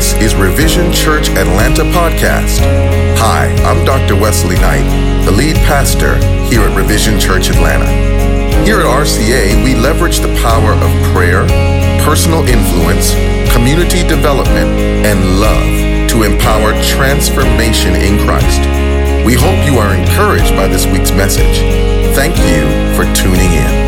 This is Revision Church Atlanta podcast. Hi, I'm Dr. Wesley Knight, the lead pastor here at Revision Church Atlanta. Here at RCA, we leverage the power of prayer, personal influence, community development, and love to empower transformation in Christ. We hope you are encouraged by this week's message. Thank you for tuning in.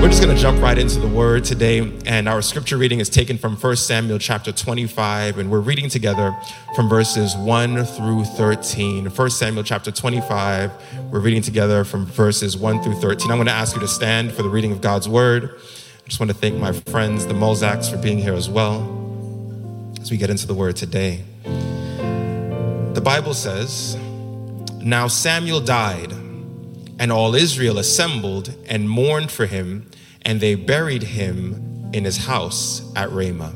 We're just going to jump right into the word today, and our scripture reading is taken from 1 Samuel chapter 25, and we're reading together from verses 1 through 13. 1 Samuel chapter 25, we're reading together from verses 1 through 13. I'm going to ask you to stand for the reading of God's word. I just want to thank my friends, the Mozaks, for being here as well as we get into the word today. The Bible says, Now Samuel died and all Israel assembled and mourned for him, and they buried him in his house at Ramah.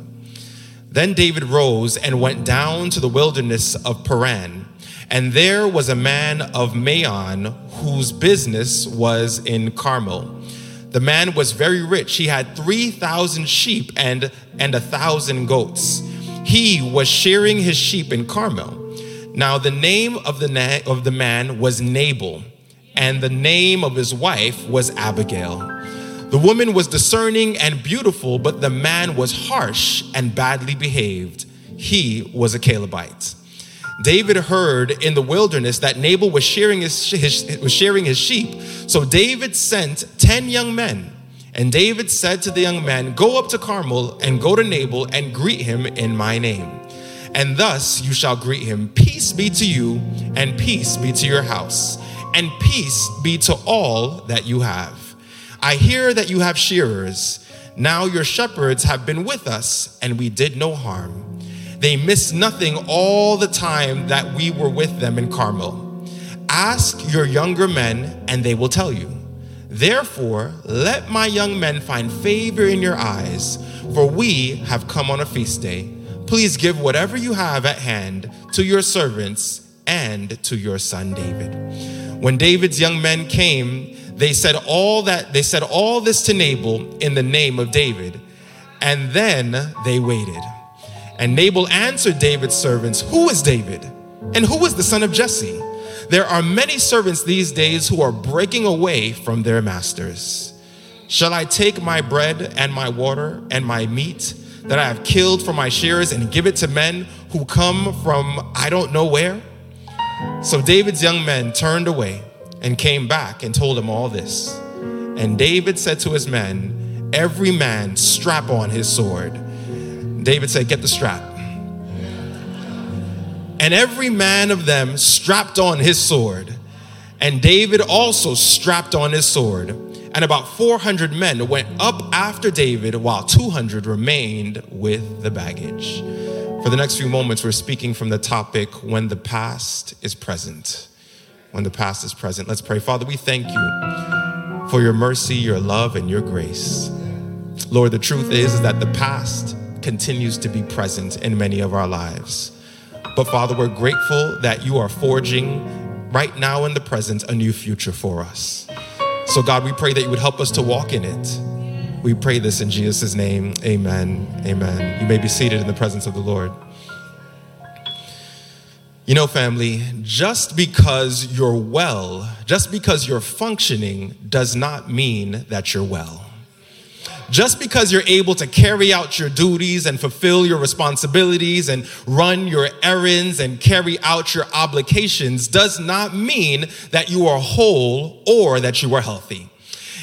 Then David rose and went down to the wilderness of Paran, and there was a man of Maon whose business was in Carmel. The man was very rich. He had 3,000 sheep and, and a thousand goats. He was shearing his sheep in Carmel. Now, the name of the, na- of the man was Nabal and the name of his wife was Abigail. The woman was discerning and beautiful, but the man was harsh and badly behaved. He was a Calebite. David heard in the wilderness that Nabal was shearing his, his, was shearing his sheep. So David sent 10 young men. And David said to the young men, Go up to Carmel and go to Nabal and greet him in my name. And thus you shall greet him Peace be to you, and peace be to your house and peace be to all that you have. I hear that you have shearers. Now your shepherds have been with us, and we did no harm. They missed nothing all the time that we were with them in Carmel. Ask your younger men, and they will tell you. Therefore, let my young men find favor in your eyes, for we have come on a feast day. Please give whatever you have at hand to your servants and to your son David. When David's young men came, they said all that they said all this to Nabal in the name of David. And then they waited. And Nabal answered David's servants, Who is David? And who is the son of Jesse? There are many servants these days who are breaking away from their masters. Shall I take my bread and my water and my meat that I have killed for my shearers and give it to men who come from I don't know where? So David's young men turned away and came back and told him all this. And David said to his men, Every man strap on his sword. David said, Get the strap. And every man of them strapped on his sword. And David also strapped on his sword. And about 400 men went up after David, while 200 remained with the baggage. For the next few moments, we're speaking from the topic when the past is present. When the past is present. Let's pray. Father, we thank you for your mercy, your love, and your grace. Lord, the truth is, that the past continues to be present in many of our lives. But Father, we're grateful that you are forging right now in the present a new future for us. So, God, we pray that you would help us to walk in it we pray this in Jesus' name. Amen. Amen. You may be seated in the presence of the Lord. You know, family, just because you're well, just because you're functioning, does not mean that you're well. Just because you're able to carry out your duties and fulfill your responsibilities and run your errands and carry out your obligations does not mean that you are whole or that you are healthy.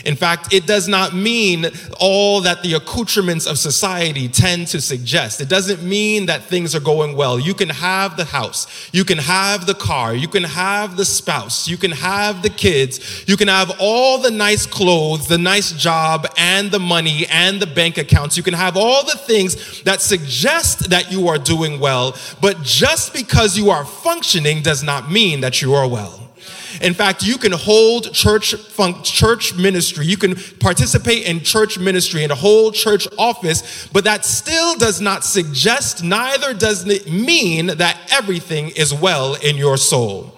In fact, it does not mean all that the accoutrements of society tend to suggest. It doesn't mean that things are going well. You can have the house, you can have the car, you can have the spouse, you can have the kids, you can have all the nice clothes, the nice job, and the money and the bank accounts. You can have all the things that suggest that you are doing well, but just because you are functioning does not mean that you are well. In fact, you can hold church fun- church ministry, you can participate in church ministry and hold church office, but that still does not suggest, neither does it mean that everything is well in your soul.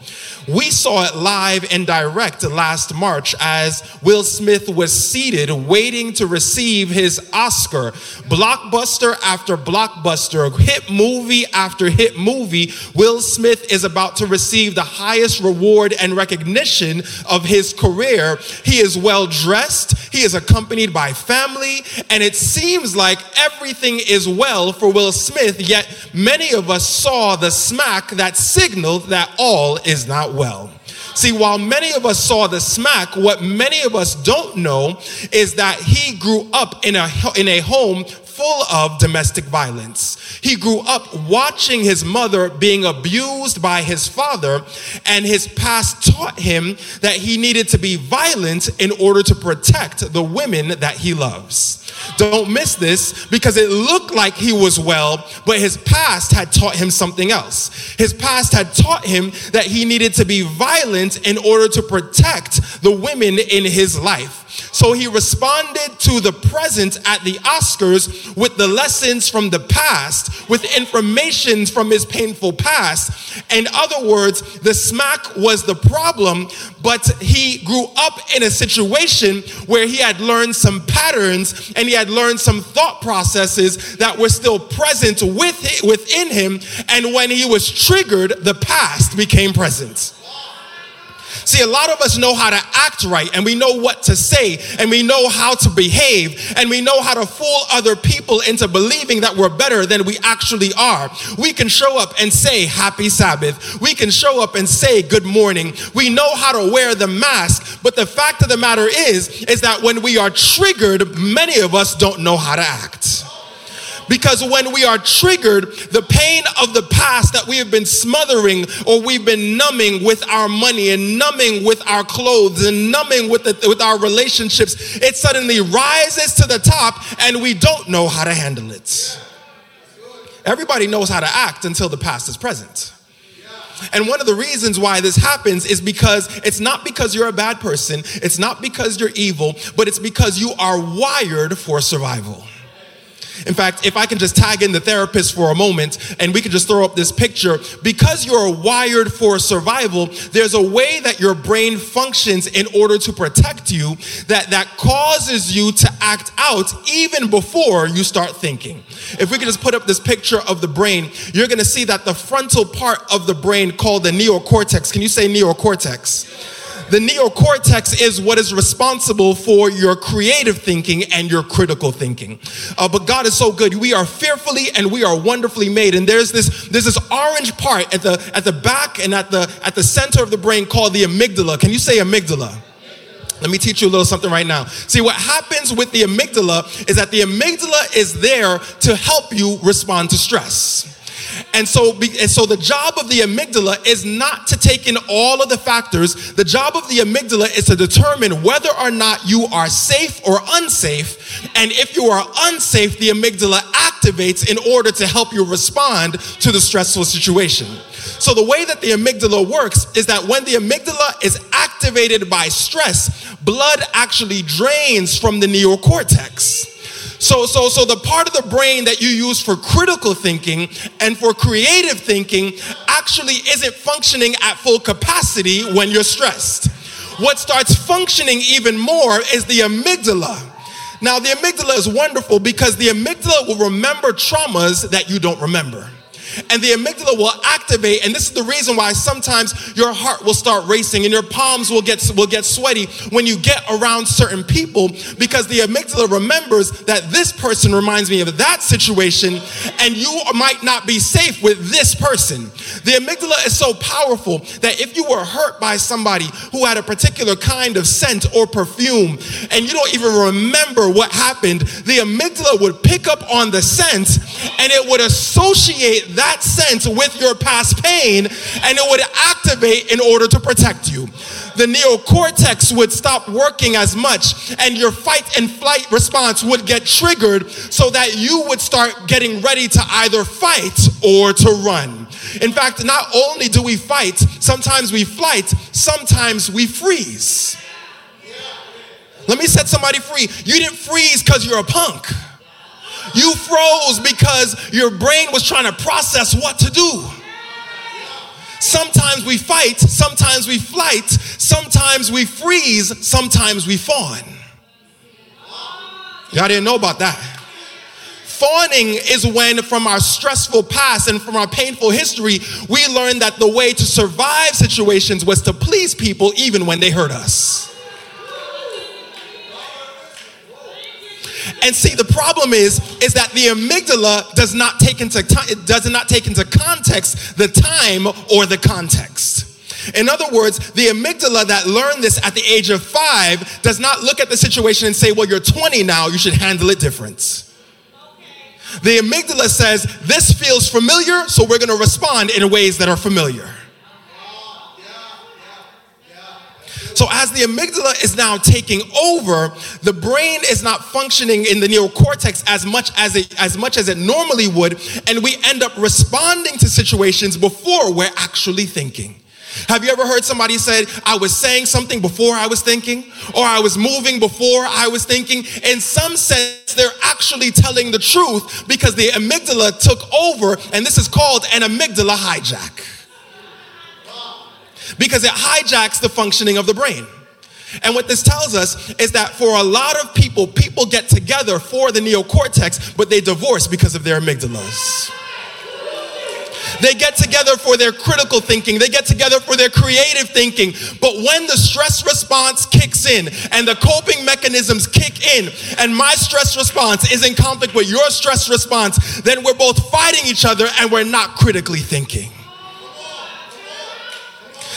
We saw it live and direct last March as Will Smith was seated waiting to receive his Oscar. Blockbuster after blockbuster, hit movie after hit movie, Will Smith is about to receive the highest reward and recognition of his career. He is well dressed, he is accompanied by family, and it seems like everything is well for Will Smith, yet many of us saw the smack that signaled that all is not well. See, while many of us saw the smack, what many of us don't know is that he grew up in a, in a home full of domestic violence. He grew up watching his mother being abused by his father, and his past taught him that he needed to be violent in order to protect the women that he loves. Don't miss this because it looked like he was well, but his past had taught him something else. His past had taught him that he needed to be violent in order to protect the women in his life. So he responded to the present at the Oscars with the lessons from the past, with information from his painful past. In other words, the smack was the problem, but he grew up in a situation where he had learned some patterns and he had learned some thought processes that were still present with, within him. And when he was triggered, the past became present. See, a lot of us know how to act right and we know what to say and we know how to behave and we know how to fool other people into believing that we're better than we actually are. We can show up and say happy Sabbath. We can show up and say good morning. We know how to wear the mask, but the fact of the matter is is that when we are triggered, many of us don't know how to act. Because when we are triggered, the pain of the past that we have been smothering or we've been numbing with our money and numbing with our clothes and numbing with, the, with our relationships, it suddenly rises to the top and we don't know how to handle it. Everybody knows how to act until the past is present. And one of the reasons why this happens is because it's not because you're a bad person, it's not because you're evil, but it's because you are wired for survival. In fact, if I can just tag in the therapist for a moment and we can just throw up this picture, because you're wired for survival, there's a way that your brain functions in order to protect you that, that causes you to act out even before you start thinking. If we can just put up this picture of the brain, you're gonna see that the frontal part of the brain called the neocortex, can you say neocortex? The neocortex is what is responsible for your creative thinking and your critical thinking. Uh, but God is so good. We are fearfully and we are wonderfully made. And there's this there's this orange part at the at the back and at the at the center of the brain called the amygdala. Can you say amygdala? Let me teach you a little something right now. See, what happens with the amygdala is that the amygdala is there to help you respond to stress. And so, and so the job of the amygdala is not to take in all of the factors. The job of the amygdala is to determine whether or not you are safe or unsafe. And if you are unsafe, the amygdala activates in order to help you respond to the stressful situation. So the way that the amygdala works is that when the amygdala is activated by stress, blood actually drains from the neocortex. So, so, so the part of the brain that you use for critical thinking and for creative thinking actually isn't functioning at full capacity when you're stressed. What starts functioning even more is the amygdala. Now, the amygdala is wonderful because the amygdala will remember traumas that you don't remember and the amygdala will activate. And this is the reason why sometimes your heart will start racing and your palms will get, will get sweaty when you get around certain people because the amygdala remembers that this person reminds me of that situation and you might not be safe with this person. The amygdala is so powerful that if you were hurt by somebody who had a particular kind of scent or perfume and you don't even remember what happened, the amygdala would pick up on the scent and it would associate that that sense with your past pain and it would activate in order to protect you. The neocortex would stop working as much and your fight and flight response would get triggered so that you would start getting ready to either fight or to run. In fact, not only do we fight, sometimes we flight, sometimes we freeze. Let me set somebody free. You didn't freeze because you're a punk. You froze because your brain was trying to process what to do. Sometimes we fight, sometimes we flight, sometimes we freeze, sometimes we fawn. Y'all didn't know about that. Fawning is when, from our stressful past and from our painful history, we learn that the way to survive situations was to please people even when they hurt us. And see, the problem is, is that the amygdala does not take into it does not take into context the time or the context. In other words, the amygdala that learned this at the age of five does not look at the situation and say, well, you're 20 now, you should handle it different. The amygdala says, this feels familiar, so we're gonna respond in ways that are familiar. So as the amygdala is now taking over, the brain is not functioning in the neocortex as much as it as much as it normally would, and we end up responding to situations before we're actually thinking. Have you ever heard somebody say, I was saying something before I was thinking, or I was moving before I was thinking? In some sense, they're actually telling the truth because the amygdala took over, and this is called an amygdala hijack. Because it hijacks the functioning of the brain. And what this tells us is that for a lot of people, people get together for the neocortex, but they divorce because of their amygdalas. They get together for their critical thinking. They get together for their creative thinking. But when the stress response kicks in and the coping mechanisms kick in, and my stress response is in conflict with your stress response, then we're both fighting each other and we're not critically thinking.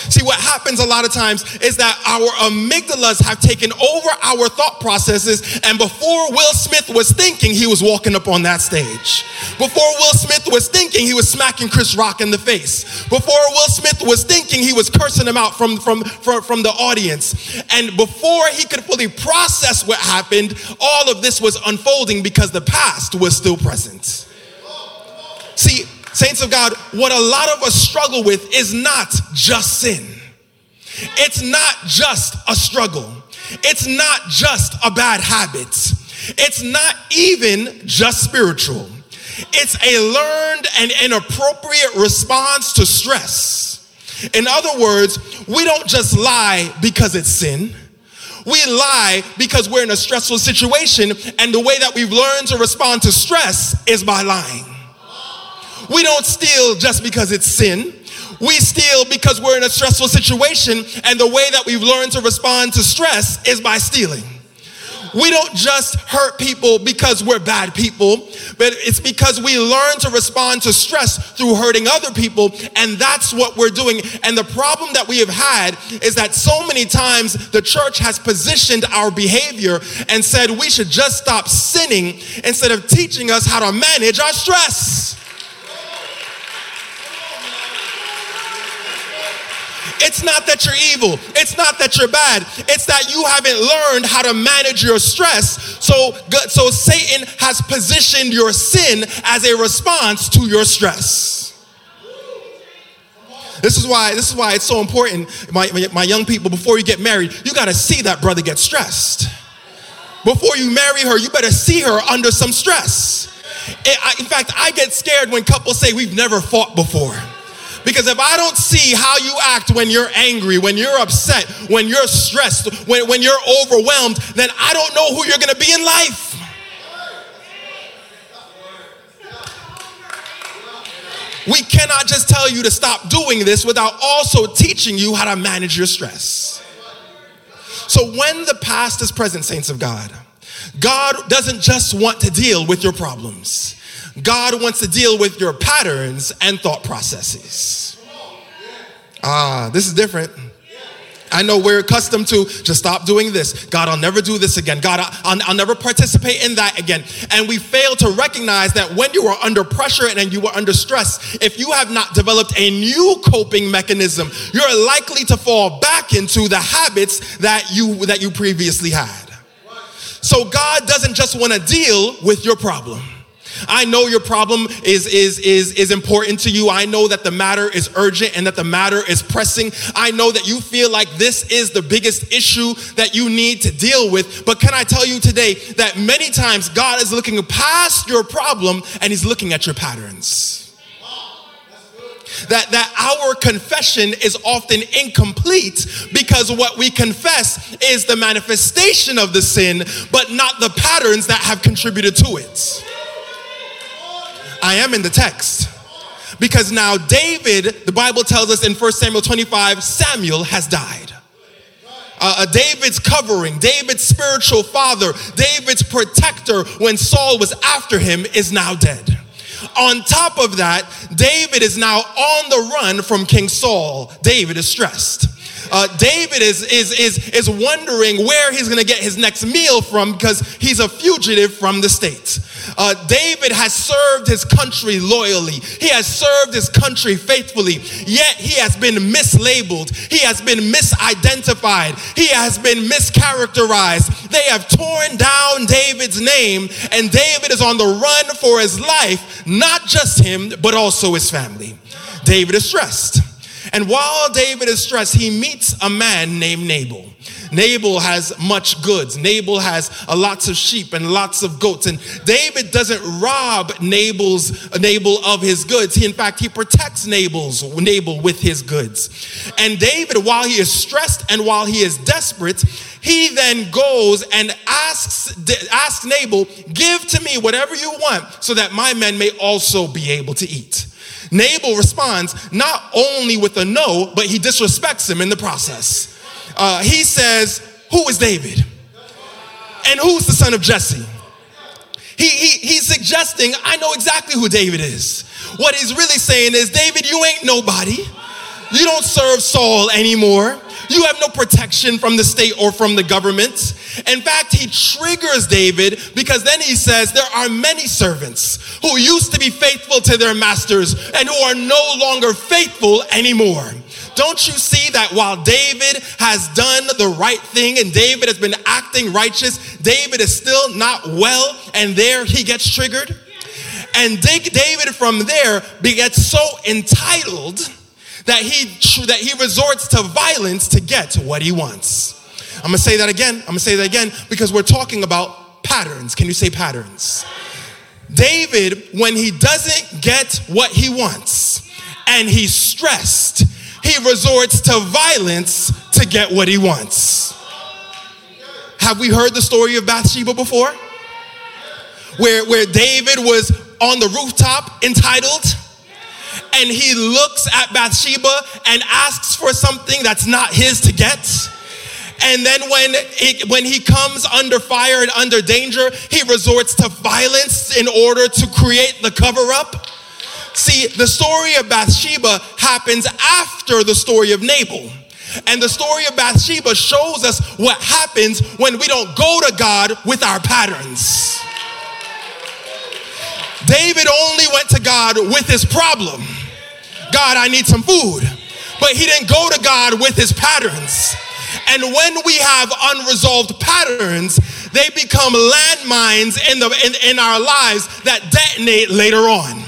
See, what happens a lot of times is that our amygdalas have taken over our thought processes, and before Will Smith was thinking, he was walking up on that stage. Before Will Smith was thinking, he was smacking Chris Rock in the face. Before Will Smith was thinking, he was cursing him out from, from, from, from the audience. And before he could fully process what happened, all of this was unfolding because the past was still present. See, Saints of God, what a lot of us struggle with is not just sin. It's not just a struggle. It's not just a bad habit. It's not even just spiritual. It's a learned and inappropriate response to stress. In other words, we don't just lie because it's sin. We lie because we're in a stressful situation, and the way that we've learned to respond to stress is by lying. We don't steal just because it's sin. We steal because we're in a stressful situation, and the way that we've learned to respond to stress is by stealing. We don't just hurt people because we're bad people, but it's because we learn to respond to stress through hurting other people, and that's what we're doing. And the problem that we have had is that so many times the church has positioned our behavior and said we should just stop sinning instead of teaching us how to manage our stress. It's not that you're evil. It's not that you're bad. It's that you haven't learned how to manage your stress. So, so Satan has positioned your sin as a response to your stress. This is why this is why it's so important, my, my young people. Before you get married, you got to see that brother get stressed. Before you marry her, you better see her under some stress. In fact, I get scared when couples say we've never fought before. Because if I don't see how you act when you're angry, when you're upset, when you're stressed, when, when you're overwhelmed, then I don't know who you're going to be in life. We cannot just tell you to stop doing this without also teaching you how to manage your stress. So when the past is present, saints of God, God doesn't just want to deal with your problems. God wants to deal with your patterns and thought processes. Ah, this is different. I know we're accustomed to just stop doing this. God, I'll never do this again. God, I'll, I'll, never participate in that again. And we fail to recognize that when you are under pressure and you are under stress, if you have not developed a new coping mechanism, you're likely to fall back into the habits that you that you previously had. So God doesn't just want to deal with your problem. I know your problem is, is, is, is important to you. I know that the matter is urgent and that the matter is pressing. I know that you feel like this is the biggest issue that you need to deal with. But can I tell you today that many times God is looking past your problem and He's looking at your patterns. that, that our confession is often incomplete because what we confess is the manifestation of the sin, but not the patterns that have contributed to it. I am in the text. Because now David, the Bible tells us in 1 Samuel 25, Samuel has died. Uh, uh, David's covering, David's spiritual father, David's protector when Saul was after him is now dead. On top of that, David is now on the run from King Saul. David is stressed. Uh, David is, is, is, is wondering where he's going to get his next meal from because he's a fugitive from the state. Uh, David has served his country loyally. He has served his country faithfully, yet he has been mislabeled. He has been misidentified. He has been mischaracterized. They have torn down David's name, and David is on the run for his life, not just him, but also his family. David is stressed. And while David is stressed, he meets a man named Nabal. Nabal has much goods. Nabal has lots of sheep and lots of goats. And David doesn't rob Nabal's Nabal of his goods. He, in fact, he protects Nabal's Nabal with his goods. And David, while he is stressed and while he is desperate, he then goes and asks, asks Nabal, give to me whatever you want so that my men may also be able to eat. Nabal responds not only with a no, but he disrespects him in the process. Uh, he says, Who is David? And who's the son of Jesse? He, he, he's suggesting, I know exactly who David is. What he's really saying is, David, you ain't nobody. You don't serve Saul anymore. You have no protection from the state or from the government. In fact, he triggers David because then he says, There are many servants who used to be faithful to their masters and who are no longer faithful anymore. Don't you see that while David has done the right thing and David has been acting righteous, David is still not well, and there he gets triggered? And David from there gets so entitled that he, that he resorts to violence to get what he wants. I'm gonna say that again. I'm gonna say that again because we're talking about patterns. Can you say patterns? David, when he doesn't get what he wants and he's stressed, he resorts to violence to get what he wants. Have we heard the story of Bathsheba before? Where, where David was on the rooftop entitled and he looks at Bathsheba and asks for something that's not his to get. And then when it, when he comes under fire and under danger, he resorts to violence in order to create the cover up. See, the story of Bathsheba happens after the story of Nabal. And the story of Bathsheba shows us what happens when we don't go to God with our patterns. David only went to God with his problem. God, I need some food. But he didn't go to God with his patterns. And when we have unresolved patterns, they become landmines in, the, in, in our lives that detonate later on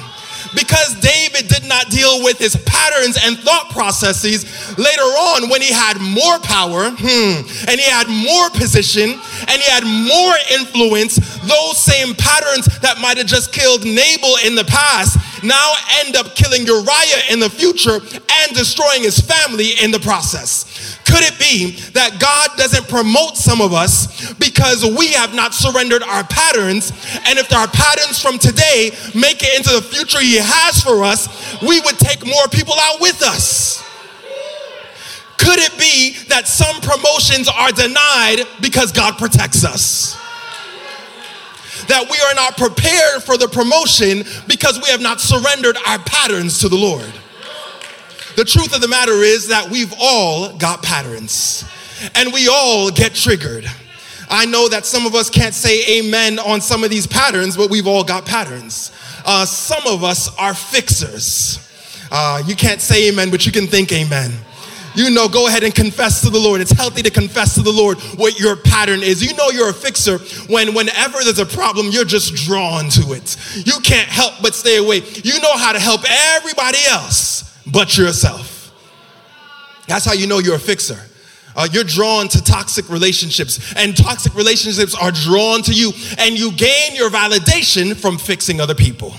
because David did not deal with his patterns and thought processes later on when he had more power hmm, and he had more position and he had more influence, those same patterns that might have just killed Nabal in the past now end up killing Uriah in the future and destroying his family in the process. Could it be that God doesn't promote some of us because we have not surrendered our patterns? And if our patterns from today make it into the future He has for us, we would take more people out with us. Could it be that some promotions are denied because God protects us? That we are not prepared for the promotion because we have not surrendered our patterns to the Lord. The truth of the matter is that we've all got patterns and we all get triggered. I know that some of us can't say amen on some of these patterns, but we've all got patterns. Uh, some of us are fixers. Uh, you can't say amen, but you can think amen. You know, go ahead and confess to the Lord. It's healthy to confess to the Lord what your pattern is. You know you're a fixer when whenever there's a problem, you're just drawn to it. You can't help but stay away. You know how to help everybody else but yourself. That's how you know you're a fixer. Uh, you're drawn to toxic relationships, and toxic relationships are drawn to you, and you gain your validation from fixing other people.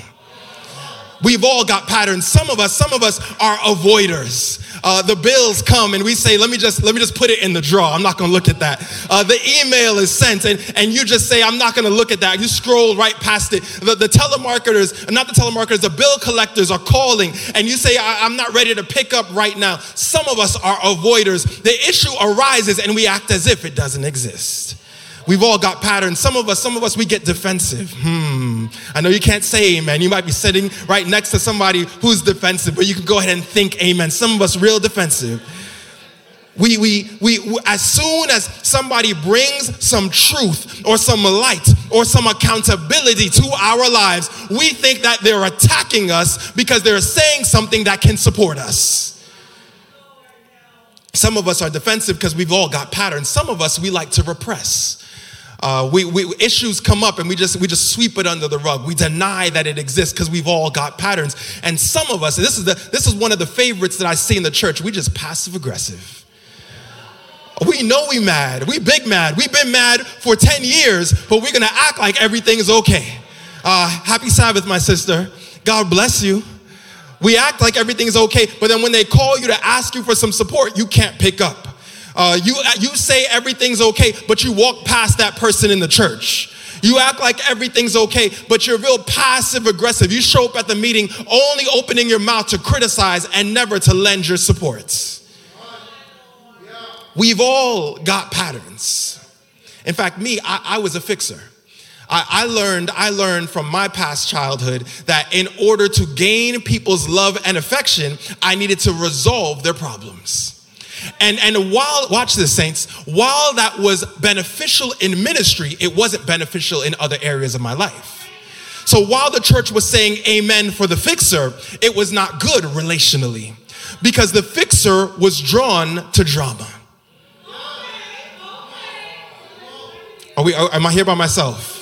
We've all got patterns. Some of us, some of us are avoiders. Uh, the bills come and we say, let me just let me just put it in the drawer. I'm not going to look at that. Uh, the email is sent and, and you just say, I'm not going to look at that. You scroll right past it. The, the telemarketers, not the telemarketers, the bill collectors are calling and you say, I'm not ready to pick up right now. Some of us are avoiders. The issue arises and we act as if it doesn't exist. We've all got patterns. Some of us, some of us, we get defensive. Hmm. I know you can't say amen. You might be sitting right next to somebody who's defensive, but you can go ahead and think amen. Some of us real defensive. We, we, we, as soon as somebody brings some truth or some light or some accountability to our lives, we think that they're attacking us because they're saying something that can support us. Some of us are defensive because we've all got patterns. Some of us, we like to repress. Uh, we, we, issues come up and we just we just sweep it under the rug. We deny that it exists because we've all got patterns. And some of us, this is the this is one of the favorites that I see in the church. We just passive aggressive. We know we mad. We big mad. We've been mad for 10 years, but we're gonna act like everything is okay. Uh, happy Sabbath, my sister. God bless you. We act like everything is okay, but then when they call you to ask you for some support, you can't pick up. Uh, you, uh, you say everything's okay, but you walk past that person in the church. You act like everything's okay, but you're real passive aggressive. You show up at the meeting only opening your mouth to criticize and never to lend your support. We've all got patterns. In fact, me, I, I was a fixer. I, I, learned, I learned from my past childhood that in order to gain people's love and affection, I needed to resolve their problems. And, and while, watch this, saints, while that was beneficial in ministry, it wasn't beneficial in other areas of my life. So while the church was saying amen for the fixer, it was not good relationally because the fixer was drawn to drama. Are we, am I here by myself?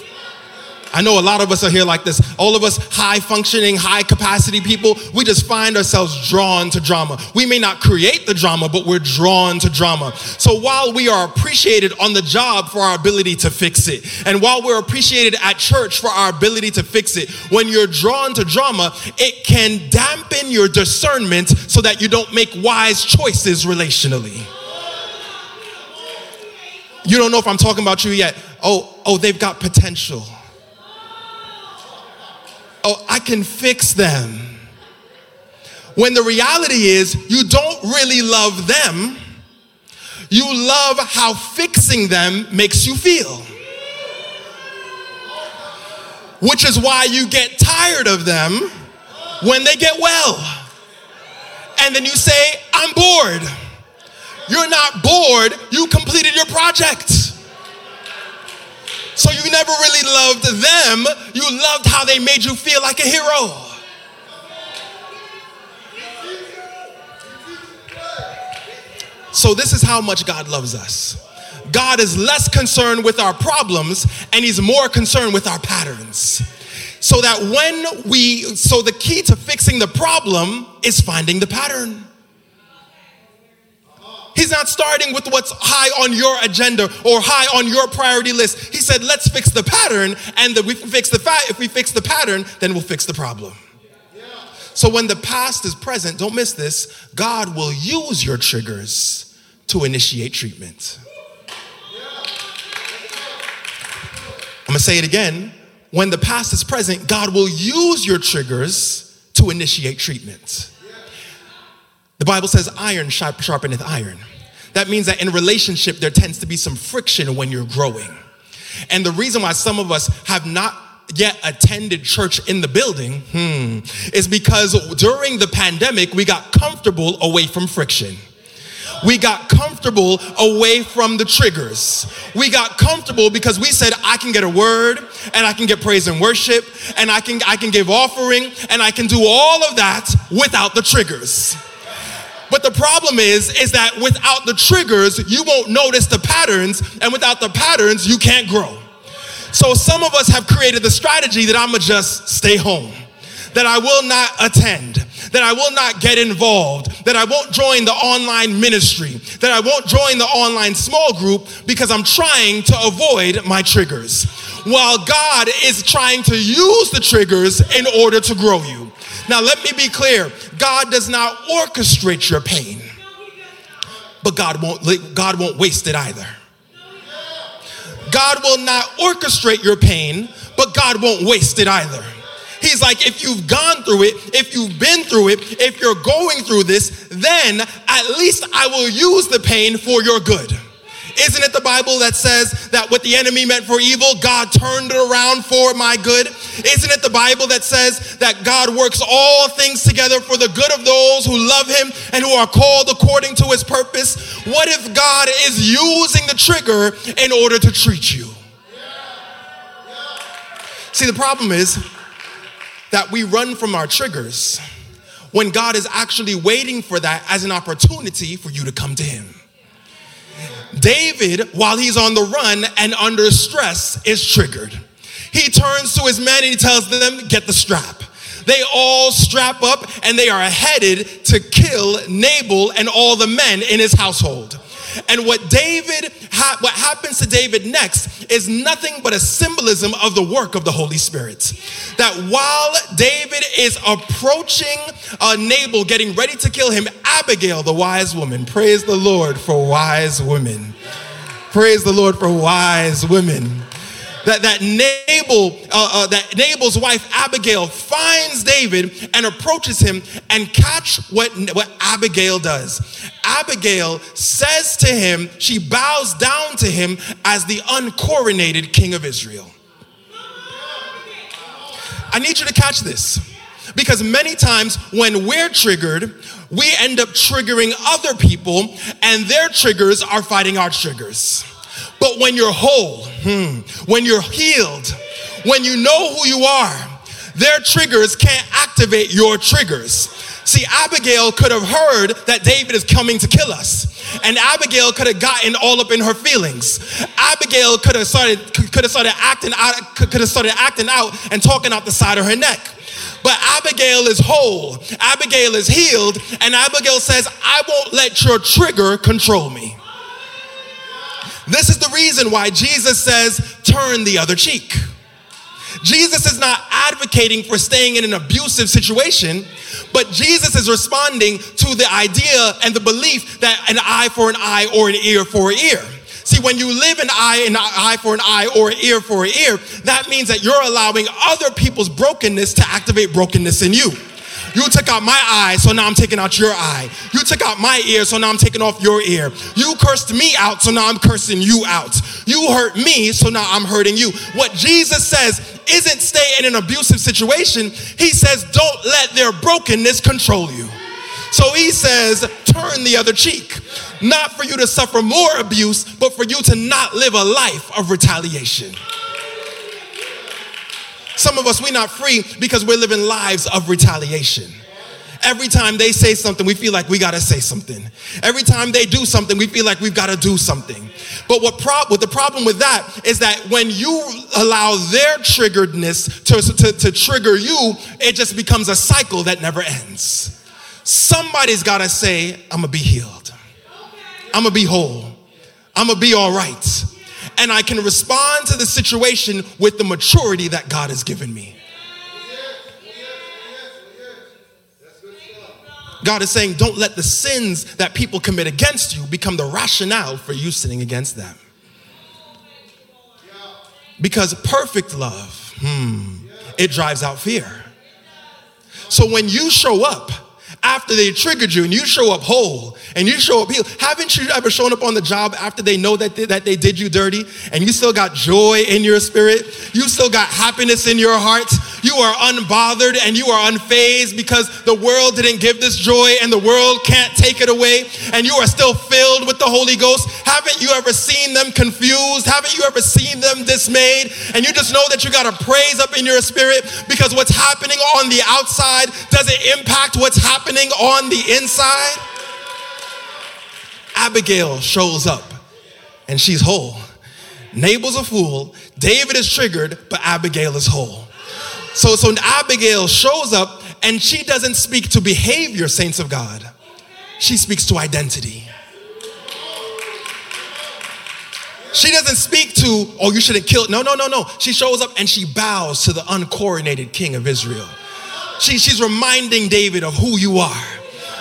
I know a lot of us are here like this. All of us high functioning, high capacity people, we just find ourselves drawn to drama. We may not create the drama, but we're drawn to drama. So while we are appreciated on the job for our ability to fix it, and while we're appreciated at church for our ability to fix it, when you're drawn to drama, it can dampen your discernment so that you don't make wise choices relationally. You don't know if I'm talking about you yet. Oh, oh, they've got potential oh, I can fix them. When the reality is, you don't really love them, you love how fixing them makes you feel. Which is why you get tired of them when they get well. And then you say, I'm bored. You're not bored, you completed your project. So you never really loved them, they made you feel like a hero. So, this is how much God loves us. God is less concerned with our problems and He's more concerned with our patterns. So that when we, so the key to fixing the problem is finding the pattern. He's not starting with what's high on your agenda or high on your priority list. He said, let's fix the pattern, and that we fix the if we fix the pattern, then we'll fix the problem. So when the past is present, don't miss this, God will use your triggers to initiate treatment. I'm gonna say it again. When the past is present, God will use your triggers to initiate treatment. The Bible says, iron sharpeneth iron. That means that in relationship, there tends to be some friction when you're growing. And the reason why some of us have not yet attended church in the building hmm, is because during the pandemic, we got comfortable away from friction. We got comfortable away from the triggers. We got comfortable because we said, I can get a word and I can get praise and worship and I can, I can give offering and I can do all of that without the triggers. But the problem is, is that without the triggers, you won't notice the patterns, and without the patterns, you can't grow. So some of us have created the strategy that I'm gonna just stay home, that I will not attend, that I will not get involved, that I won't join the online ministry, that I won't join the online small group because I'm trying to avoid my triggers. While God is trying to use the triggers in order to grow you. Now, let me be clear God does not orchestrate your pain, but God won't, God won't waste it either. God will not orchestrate your pain, but God won't waste it either. He's like, if you've gone through it, if you've been through it, if you're going through this, then at least I will use the pain for your good. Isn't it the Bible that says that what the enemy meant for evil, God turned it around for my good? Isn't it the Bible that says that God works all things together for the good of those who love him and who are called according to his purpose? What if God is using the trigger in order to treat you? See, the problem is that we run from our triggers when God is actually waiting for that as an opportunity for you to come to him. David, while he's on the run and under stress, is triggered. He turns to his men and he tells them, Get the strap. They all strap up and they are headed to kill Nabal and all the men in his household. And what David, what happens to David next is nothing but a symbolism of the work of the Holy Spirit. That while David is approaching uh, Nabal, getting ready to kill him, Abigail, the wise woman, praise the Lord for wise women. Praise the Lord for wise women that, that Nabal, uh, uh, that Nabal's wife Abigail finds David and approaches him and catch what, what Abigail does. Abigail says to him, she bows down to him as the uncoronated king of Israel. I need you to catch this because many times when we're triggered, we end up triggering other people, and their triggers are fighting our triggers. But when you're whole, hmm, when you're healed, when you know who you are, their triggers can't activate your triggers. See, Abigail could have heard that David is coming to kill us. And Abigail could have gotten all up in her feelings. Abigail could have started could have started acting out could have started acting out and talking out the side of her neck. But Abigail is whole. Abigail is healed and Abigail says, "I won't let your trigger control me." This is the reason why Jesus says, turn the other cheek. Jesus is not advocating for staying in an abusive situation, but Jesus is responding to the idea and the belief that an eye for an eye or an ear for an ear. See, when you live an eye, an eye for an eye or an ear for an ear, that means that you're allowing other people's brokenness to activate brokenness in you. You took out my eye, so now I'm taking out your eye. You took out my ear, so now I'm taking off your ear. You cursed me out, so now I'm cursing you out. You hurt me, so now I'm hurting you. What Jesus says isn't stay in an abusive situation. He says, don't let their brokenness control you. So he says, turn the other cheek. Not for you to suffer more abuse, but for you to not live a life of retaliation. Some of us, we're not free because we're living lives of retaliation. Every time they say something, we feel like we gotta say something. Every time they do something, we feel like we've gotta do something. But what, what the problem with that is that when you allow their triggeredness to, to, to trigger you, it just becomes a cycle that never ends. Somebody's gotta say, I'm gonna be healed, I'm gonna be whole, I'm gonna be all right and I can respond to the situation with the maturity that God has given me. God is saying, don't let the sins that people commit against you become the rationale for you sinning against them. Because perfect love, hmm, it drives out fear. So when you show up, after they triggered you and you show up whole and you show up healed. Haven't you ever shown up on the job after they know that they, that they did you dirty and you still got joy in your spirit? You still got happiness in your heart? You are unbothered and you are unfazed because the world didn't give this joy and the world can't take it away and you are still filled with the Holy Ghost. Haven't you ever seen them confused? Haven't you ever seen them dismayed? And you just know that you got a praise up in your spirit because what's happening on the outside doesn't impact what's happening on the inside. Abigail shows up and she's whole. Nabal's a fool. David is triggered, but Abigail is whole. So, so Abigail shows up and she doesn't speak to behavior, saints of God. She speaks to identity. She doesn't speak to, oh, you shouldn't kill. No, no, no, no. She shows up and she bows to the uncoronated king of Israel. She, she's reminding David of who you are.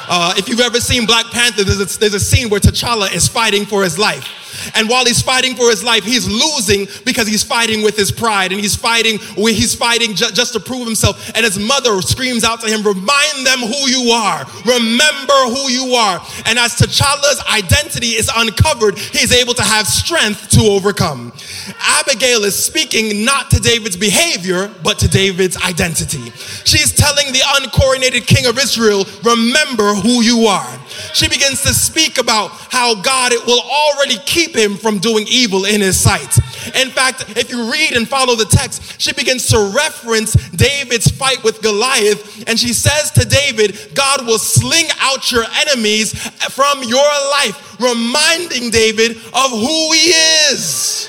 Uh, if you've ever seen Black Panther, there's a, there's a scene where T'Challa is fighting for his life. And while he's fighting for his life, he's losing because he's fighting with his pride and he's fighting, he's fighting ju- just to prove himself. And his mother screams out to him, Remind them who you are. Remember who you are. And as T'Challa's identity is uncovered, he's able to have strength to overcome. Abigail is speaking not to David's behavior, but to David's identity. She's telling the uncoronated king of Israel, Remember who you are. She begins to speak about how God it will already keep him from doing evil in his sight. In fact, if you read and follow the text, she begins to reference David's fight with Goliath, and she says to David, God will sling out your enemies from your life, reminding David of who he is.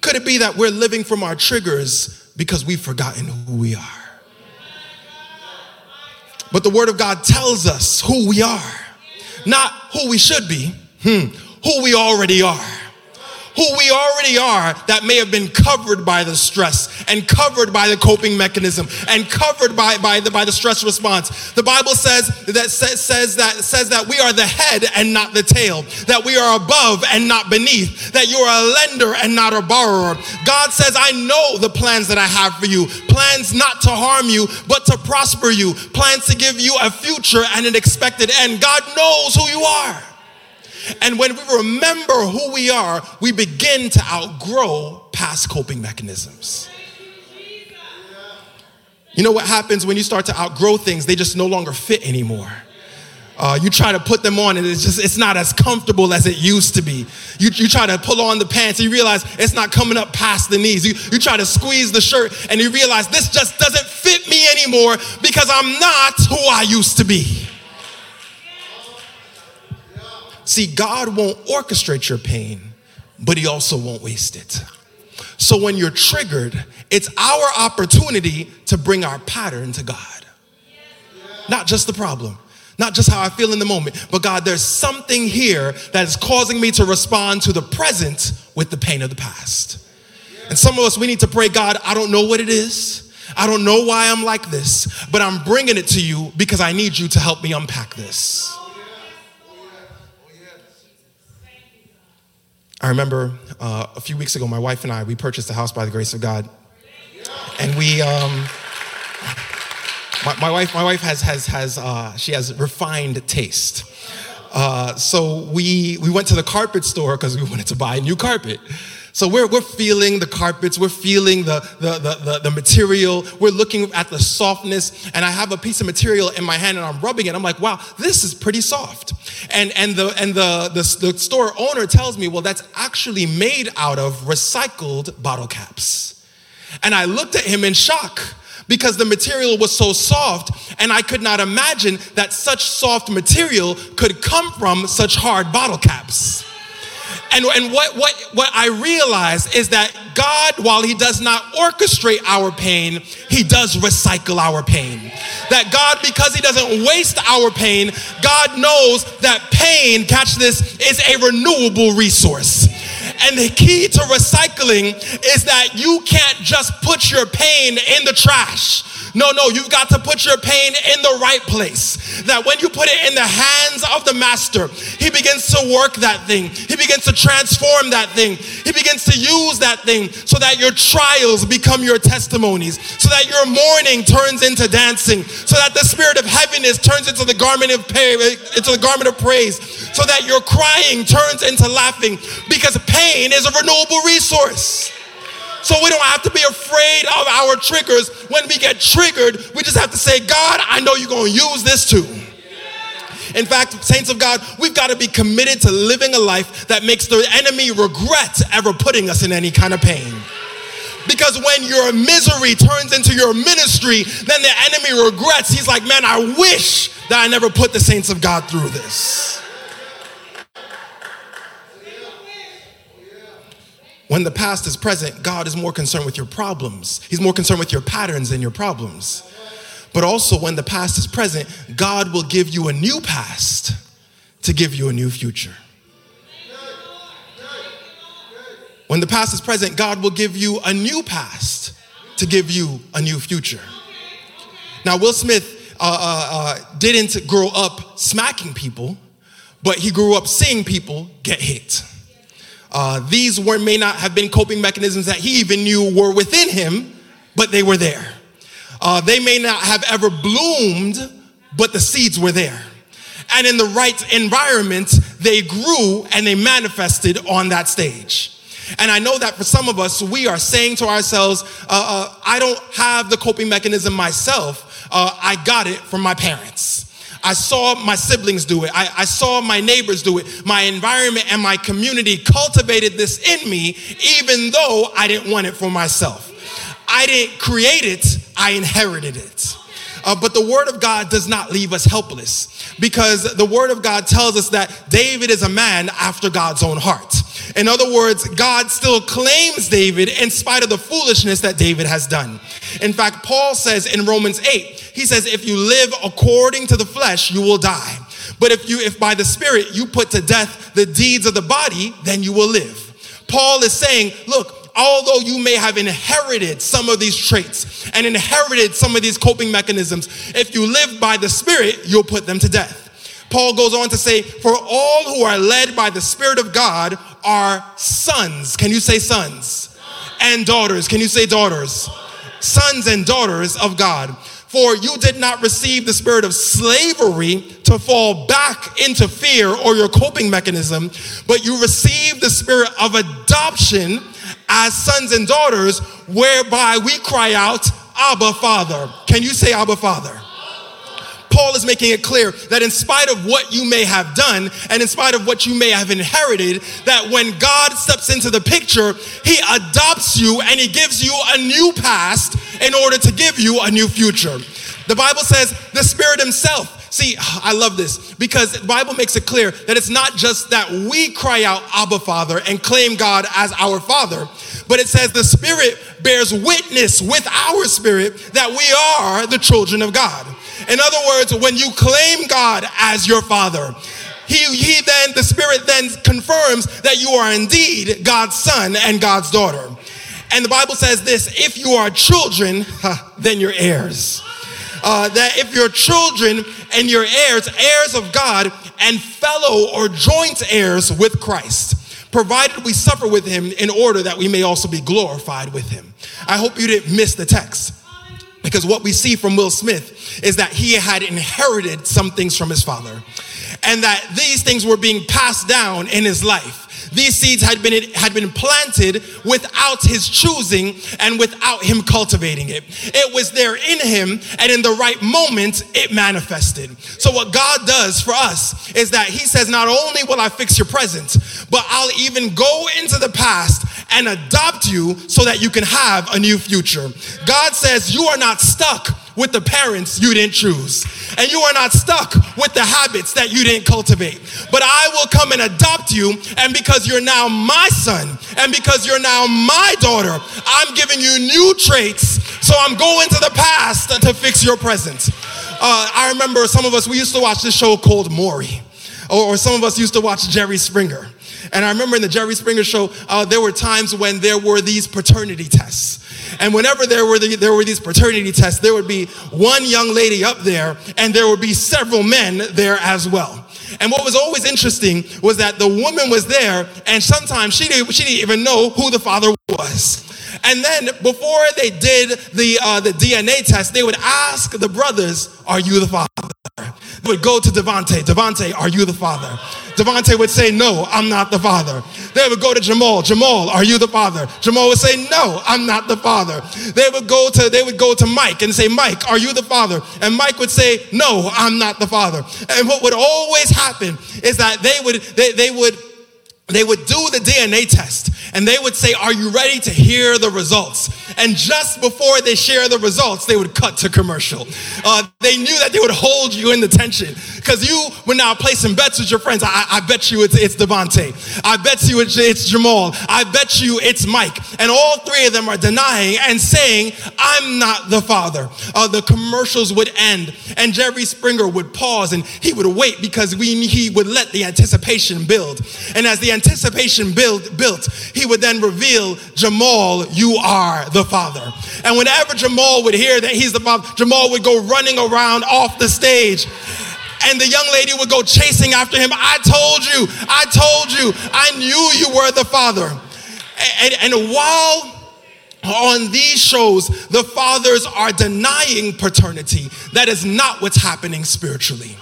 Could it be that we're living from our triggers because we've forgotten who we are? But the Word of God tells us who we are, not who we should be, hmm, who we already are who we already are that may have been covered by the stress and covered by the coping mechanism and covered by, by, the, by the stress response. The Bible says that says, says that says that we are the head and not the tail, that we are above and not beneath, that you are a lender and not a borrower. God says, I know the plans that I have for you, plans not to harm you, but to prosper you, plans to give you a future and an expected end. God knows who you are. And when we remember who we are, we begin to outgrow past coping mechanisms. You know what happens when you start to outgrow things? They just no longer fit anymore. Uh, you try to put them on and it's just it's not as comfortable as it used to be you, you try to pull on the pants and you realize it's not coming up past the knees you, you try to squeeze the shirt and you realize this just doesn't fit me anymore because i'm not who i used to be See, God won't orchestrate your pain, but He also won't waste it. So when you're triggered, it's our opportunity to bring our pattern to God. Not just the problem, not just how I feel in the moment, but God, there's something here that is causing me to respond to the present with the pain of the past. And some of us, we need to pray, God, I don't know what it is. I don't know why I'm like this, but I'm bringing it to you because I need you to help me unpack this. I remember uh, a few weeks ago, my wife and I, we purchased a house by the grace of God. And we, um, my, my, wife, my wife has, has, has uh, she has refined taste. Uh, so we, we went to the carpet store because we wanted to buy a new carpet. So we're, we're feeling the carpets, we're feeling the, the, the, the, the material, we're looking at the softness, and I have a piece of material in my hand and I'm rubbing it. I'm like, wow, this is pretty soft. And, and, the, and the, the, the store owner tells me, well, that's actually made out of recycled bottle caps. And I looked at him in shock because the material was so soft, and I could not imagine that such soft material could come from such hard bottle caps. And, and what, what, what I realize is that God, while He does not orchestrate our pain, He does recycle our pain. That God, because He doesn't waste our pain, God knows that pain, catch this, is a renewable resource. And the key to recycling is that you can't just put your pain in the trash. No, no, you've got to put your pain in the right place. That when you put it in the hands of the master, he begins to work that thing. He begins to transform that thing. He begins to use that thing so that your trials become your testimonies, so that your mourning turns into dancing, so that the spirit of heaviness turns into the garment of into the garment of praise, so that your crying turns into laughing because pain is a renewable resource. So we don't have to be afraid of our triggers. When we get triggered, we just have to say, God, I know you're going to use this too. In fact, saints of God, we've got to be committed to living a life that makes the enemy regret ever putting us in any kind of pain. Because when your misery turns into your ministry, then the enemy regrets. He's like, man, I wish that I never put the saints of God through this. When the past is present, God is more concerned with your problems. He's more concerned with your patterns than your problems. But also, when the past is present, God will give you a new past to give you a new future. When the past is present, God will give you a new past to give you a new future. Now, Will Smith uh, uh, uh, didn't grow up smacking people, but he grew up seeing people get hit. Uh, these were, may not have been coping mechanisms that he even knew were within him, but they were there. Uh, they may not have ever bloomed, but the seeds were there. And in the right environment, they grew and they manifested on that stage. And I know that for some of us, we are saying to ourselves, uh, uh, I don't have the coping mechanism myself. Uh, I got it from my parents. I saw my siblings do it. I, I, saw my neighbors do it. My environment and my community cultivated this in me, even though I didn't want it for myself. I didn't create it, I inherited it. Uh, but the word of God does not leave us helpless because the word of God tells us that David is a man after God's own heart. In other words, God still claims David in spite of the foolishness that David has done. In fact, Paul says in Romans 8, he says, if you live according to the flesh, you will die. But if you, if by the spirit you put to death the deeds of the body, then you will live. Paul is saying, look, although you may have inherited some of these traits and inherited some of these coping mechanisms, if you live by the Spirit, you'll put them to death. Paul goes on to say, For all who are led by the Spirit of God are sons. Can you say sons? And daughters. Can you say daughters? Sons and daughters of God. For you did not receive the spirit of slavery to fall back into fear or your coping mechanism, but you received the spirit of adoption as sons and daughters, whereby we cry out, Abba, Father. Can you say Abba, Father? Paul is making it clear that in spite of what you may have done and in spite of what you may have inherited, that when God steps into the picture, he adopts you and he gives you a new past in order to give you a new future. The Bible says the Spirit Himself See, I love this because the Bible makes it clear that it's not just that we cry out, Abba, Father, and claim God as our Father, but it says the Spirit bears witness with our spirit that we are the children of God. In other words, when you claim God as your Father, he, he then, the Spirit then confirms that you are indeed God's son and God's daughter. And the Bible says this if you are children, then you're heirs uh, that if you're children and you're heirs, heirs of God, and fellow or joint heirs with Christ, provided we suffer with him in order that we may also be glorified with him. I hope you didn't miss the text. Because what we see from Will Smith is that he had inherited some things from his father, and that these things were being passed down in his life. These seeds had been, had been planted without his choosing and without him cultivating it. It was there in him, and in the right moment, it manifested. So, what God does for us is that he says, Not only will I fix your present, but I'll even go into the past and adopt you so that you can have a new future. God says, You are not stuck with the parents you didn't choose. And you are not stuck with the habits that you didn't cultivate. But I will come and adopt you. And because you're now my son, and because you're now my daughter, I'm giving you new traits. So I'm going to the past to fix your present. Uh, I remember some of us, we used to watch this show called Maury. Or, some of us used to watch Jerry Springer. And I remember in the Jerry Springer show, uh, there were times when there were these paternity tests. And whenever there were, the, there were these paternity tests, there would be one young lady up there, and there would be several men there as well. And what was always interesting was that the woman was there, and sometimes she didn't, she didn't even know who the father was. And then before they did the, uh, the DNA test, they would ask the brothers, Are you the father? They would go to Devante, Devante, are you the father? Devonte would say, No, I'm not the father. They would go to Jamal, Jamal, are you the father? Jamal would say, No, I'm not the father. They would go to they would go to Mike and say, Mike, are you the father? And Mike would say, No, I'm not the father. And what would always happen is that they would they, they would they would do the DNA test and they would say, Are you ready to hear the results? And just before they share the results, they would cut to commercial. Uh, they knew that they would hold you in the tension Because you were now placing bets with your friends. I, I bet you it's, it's Devontae. I bet you it's, it's Jamal. I bet you it's Mike. And all three of them are denying and saying, I'm not the father. Uh, the commercials would end and Jerry Springer would pause and he would wait because we, he would let the anticipation build. And as the anticipation build, built, he would then reveal, Jamal, you are the father. And whenever Jamal would hear that he's the father, Jamal would go running around off the stage and the young lady would go chasing after him. I told you, I told you, I knew you were the father. And, and, and while on these shows, the fathers are denying paternity. That is not what's happening spiritually.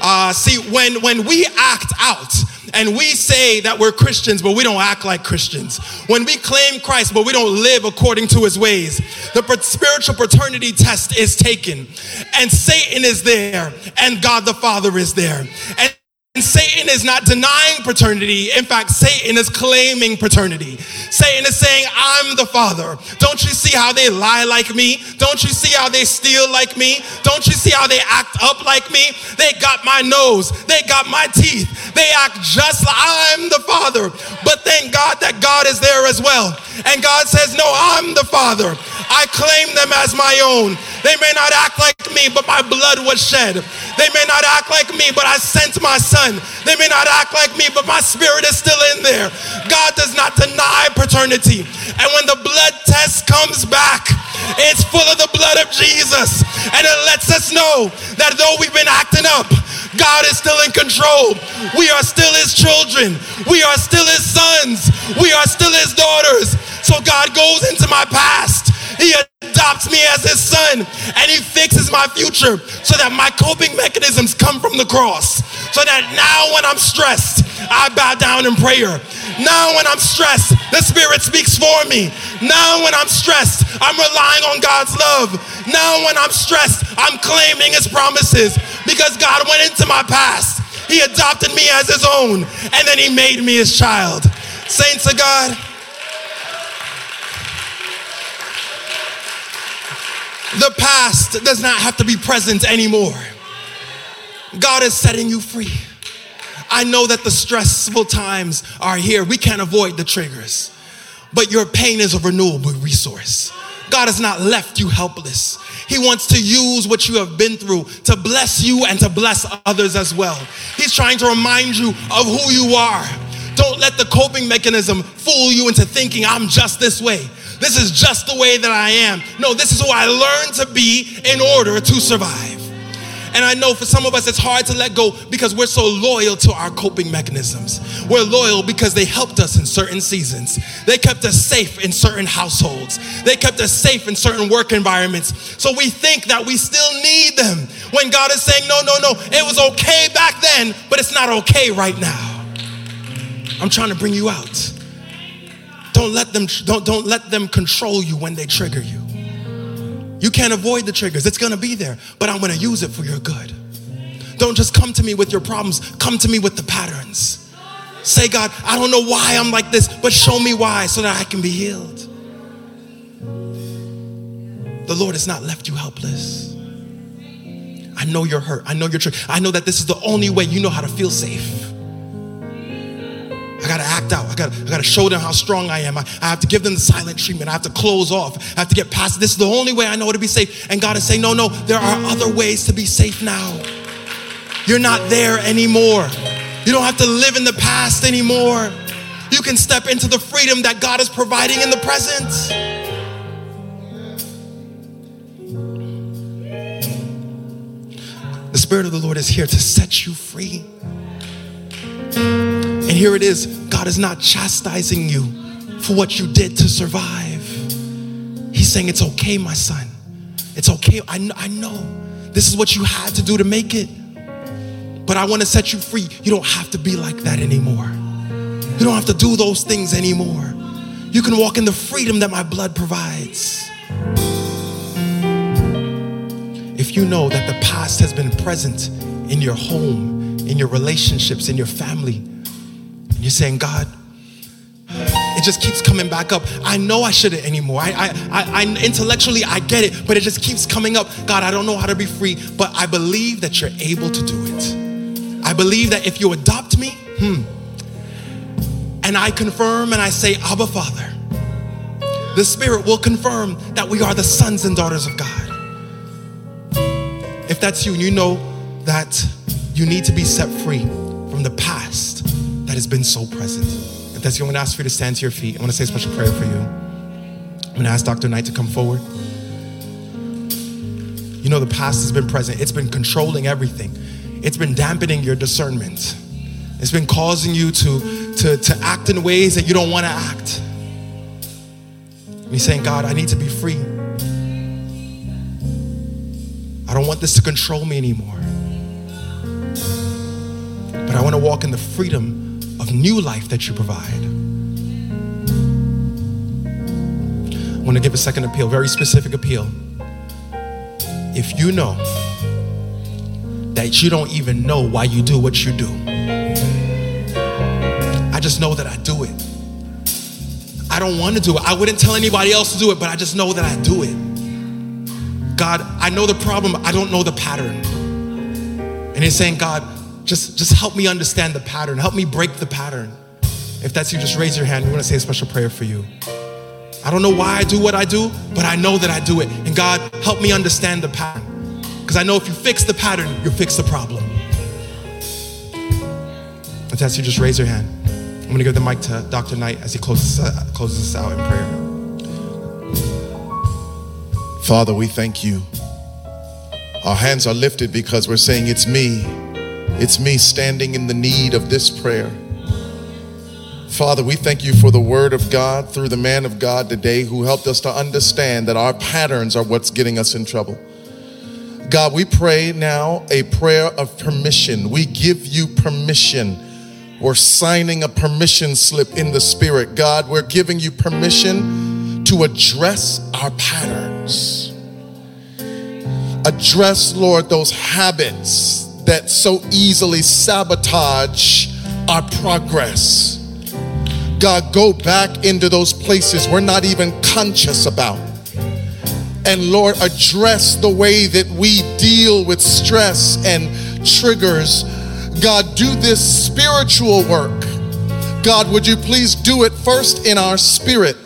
Uh, see, when, when we act out, and we say that we're Christians, but we don't act like Christians. When we claim Christ, but we don't live according to his ways, the spiritual paternity test is taken, and Satan is there, and God the Father is there. And Satan is not denying paternity. In fact, Satan is claiming paternity. Satan is saying, I'm the father. Don't you see how they lie like me? Don't you see how they steal like me? Don't you see how they act up like me? They got my nose. They got my teeth. They act just like I'm the father. But thank God that God is there as well. And God says, No, I'm the father. I claim them as my own. They may not act like me, but my blood was shed. They may not act like me, but I sent my son. They may not act like me, but my spirit is still in there. God does not deny paternity. And when the blood test comes back, it's full of the blood of Jesus. And it lets us know that though we've been acting up, God is still in control. We are still his children. We are still his sons. We are still his daughters. So God goes into my past. He adopts me as his son and he fixes my future so that my coping mechanisms come from the cross. So that now when I'm stressed, I bow down in prayer. Now when I'm stressed, the Spirit speaks for me. Now when I'm stressed, I'm relying on God's love. Now when I'm stressed, I'm claiming His promises because God went into my past. He adopted me as His own and then He made me His child. Saints of God, the past does not have to be present anymore. God is setting you free. I know that the stressful times are here. We can't avoid the triggers, but your pain is a renewable resource. God has not left you helpless. He wants to use what you have been through to bless you and to bless others as well. He's trying to remind you of who you are. Don't let the coping mechanism fool you into thinking, I'm just this way. This is just the way that I am. No, this is who I learned to be in order to survive. And I know for some of us it's hard to let go because we're so loyal to our coping mechanisms. We're loyal because they helped us in certain seasons. They kept us safe in certain households. They kept us safe in certain work environments. So we think that we still need them when God is saying, no, no, no, it was okay back then, but it's not okay right now. I'm trying to bring you out. Don't let them don't, don't let them control you when they trigger you. You can't avoid the triggers. It's to be there, but I'm to use it for your good. Don't just come to me with your problems, come to me with the patterns. Say, God, I don't know why I'm like this, but show me why so that I can be healed. The Lord has not left you helpless. I know you're hurt. I know you're. I know that this is the only way you know how to feel safe. I gotta act out. I gotta, I gotta show them how strong I am. I, I have to give them the silent treatment. I have to close off. I have to get past. This is the only way I know to be safe. And God is saying, no, no, there are other ways to be safe now. You're not there anymore. You don't have to live in the past anymore. You can step into the freedom that God is providing in the present. The Spirit of the Lord is here to set you free. Here it is God is not chastising you for what you did to survive. He's saying, It's okay, my son. It's okay. I, I know this is what you had to do to make it. But I want to set you free. You don't have to be like that anymore. You don't have to do those things anymore. You can walk in the freedom that my blood provides. If you know that the past has been present in your home, in your relationships, in your family, you're saying, God, it just keeps coming back up. I know I shouldn't anymore. I, I, I, I, intellectually I get it, but it just keeps coming up. God, I don't know how to be free, but I believe that you're able to do it. I believe that if you adopt me, hmm, and I confirm and I say, Abba, Father, the Spirit will confirm that we are the sons and daughters of God. If that's you and you know that you need to be set free from the past that has been so present, if that's you, I'm gonna ask for you to stand to your feet. I wanna say a special prayer for you. I'm gonna ask Dr. Knight to come forward. You know, the past has been present, it's been controlling everything, it's been dampening your discernment, it's been causing you to, to, to act in ways that you don't wanna act. And he's saying, God, I need to be free. I don't want this to control me anymore. But I want to walk in the freedom of new life that you provide. I want to give a second appeal, very specific appeal. If you know that you don't even know why you do what you do, I just know that I do it. I don't want to do it. I wouldn't tell anybody else to do it, but I just know that I do it. God, I know the problem, I don't know the pattern. And he's saying, God, just, just help me understand the pattern. Help me break the pattern. If that's you, just raise your hand. We want to say a special prayer for you. I don't know why I do what I do, but I know that I do it. And God, help me understand the pattern. Because I know if you fix the pattern, you'll fix the problem. If that's you, just raise your hand. I'm going to give the mic to Dr. Knight as he closes, uh, closes us out in prayer. Father, we thank you. Our hands are lifted because we're saying, It's me. It's me standing in the need of this prayer. Father, we thank you for the word of God through the man of God today who helped us to understand that our patterns are what's getting us in trouble. God, we pray now a prayer of permission. We give you permission. We're signing a permission slip in the spirit. God, we're giving you permission to address our patterns. Address, Lord, those habits that so easily sabotage our progress. God, go back into those places we're not even conscious about. And Lord, address the way that we deal with stress and triggers. God, do this spiritual work. God, would you please do it first in our spirit?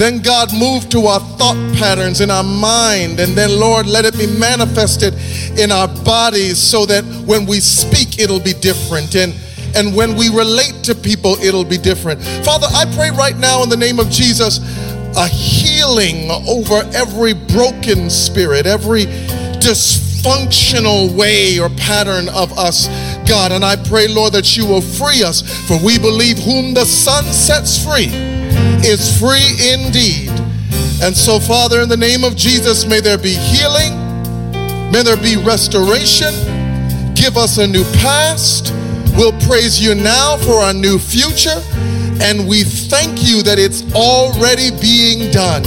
Then, God, move to our thought patterns in our mind. And then, Lord, let it be manifested in our bodies so that when we speak, it'll be different. And and when we relate to people, it'll be different. Father, I pray right now in the name of Jesus a healing over every broken spirit, every dysfunctional way or pattern of us, God. And I pray, Lord, that you will free us, for we believe whom the Son sets free is free indeed. And so, Father, in the name of Jesus, may there be healing, may there be restoration. Give us a new past We'll praise you now for our new future, and we thank you that it's already being done.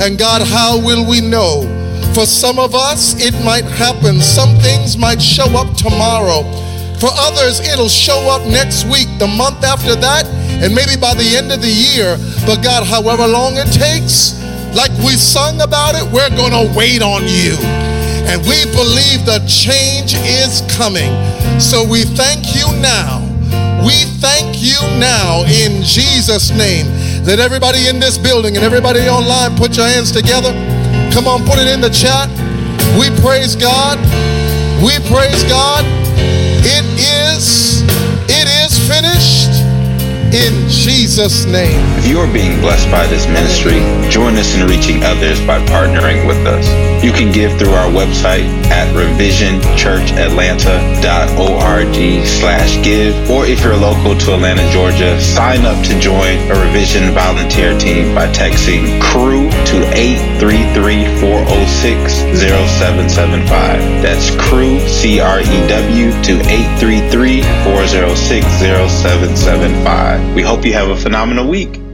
And God, how will we know? For some of us, it might happen. Some things might show up tomorrow. For others, it'll show up next week, the month after that, and maybe by the end of the year. But God, however long it takes, like we sung about it, we're going to wait on you. And we believe the change is coming. So we thank you now. We thank you now in Jesus' name. Let everybody in this building and everybody online put your hands together. Come on, put it in the chat. We praise God. We praise God. It is, it is finished in Jesus' name. If you are being blessed by this ministry, join us in reaching others by partnering with us. You can give through our website at revisionchurchatlanta.org slash give, or if you're local to Atlanta, Georgia, sign up to join a Revision volunteer team by texting CREW to 833-406-0775. That's CREW, C-R-E-W, to 833-406-0775. We hope you have a phenomenal week.